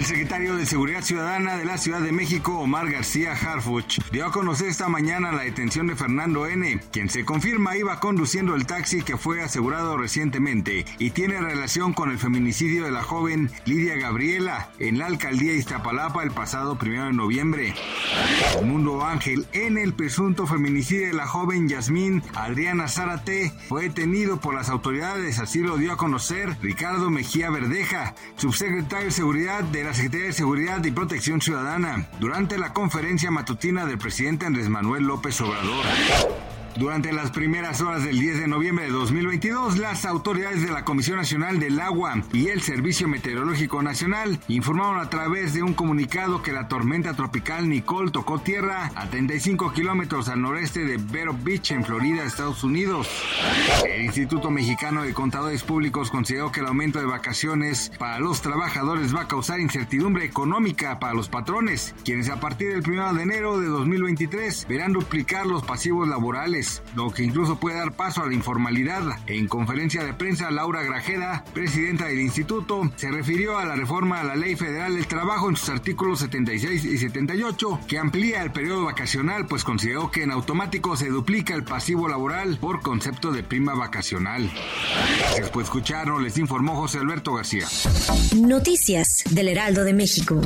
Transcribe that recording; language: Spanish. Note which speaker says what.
Speaker 1: El secretario de Seguridad Ciudadana de la Ciudad de México, Omar García Harfuch, dio a conocer esta mañana la detención de Fernando N., quien se confirma iba conduciendo el taxi que fue asegurado recientemente y tiene relación con el feminicidio de la joven Lidia Gabriela en la alcaldía de Iztapalapa el pasado primero de noviembre. Mundo Ángel N., el presunto feminicidio de la joven Yasmín Adriana Zárate, fue detenido por las autoridades, así lo dio a conocer Ricardo Mejía Verdeja, subsecretario de Seguridad de la Secretaría de Seguridad y Protección Ciudadana durante la conferencia matutina del presidente Andrés Manuel López Obrador. Durante las primeras horas del 10 de noviembre de 2022, las autoridades de la Comisión Nacional del Agua y el Servicio Meteorológico Nacional informaron a través de un comunicado que la tormenta tropical Nicole tocó tierra a 35 kilómetros al noreste de Vero Beach, en Florida, Estados Unidos. El Instituto Mexicano de Contadores Públicos consideró que el aumento de vacaciones para los trabajadores va a causar incertidumbre económica para los patrones, quienes a partir del 1 de enero de 2023 verán duplicar los pasivos laborales lo que incluso puede dar paso a la informalidad. En conferencia de prensa, Laura Grajeda, presidenta del instituto, se refirió a la reforma a la Ley Federal del Trabajo en sus artículos 76 y 78, que amplía el periodo vacacional, pues consideró que en automático se duplica el pasivo laboral por concepto de prima vacacional. Por escucharnos, les informó José Alberto García.
Speaker 2: Noticias del Heraldo de México.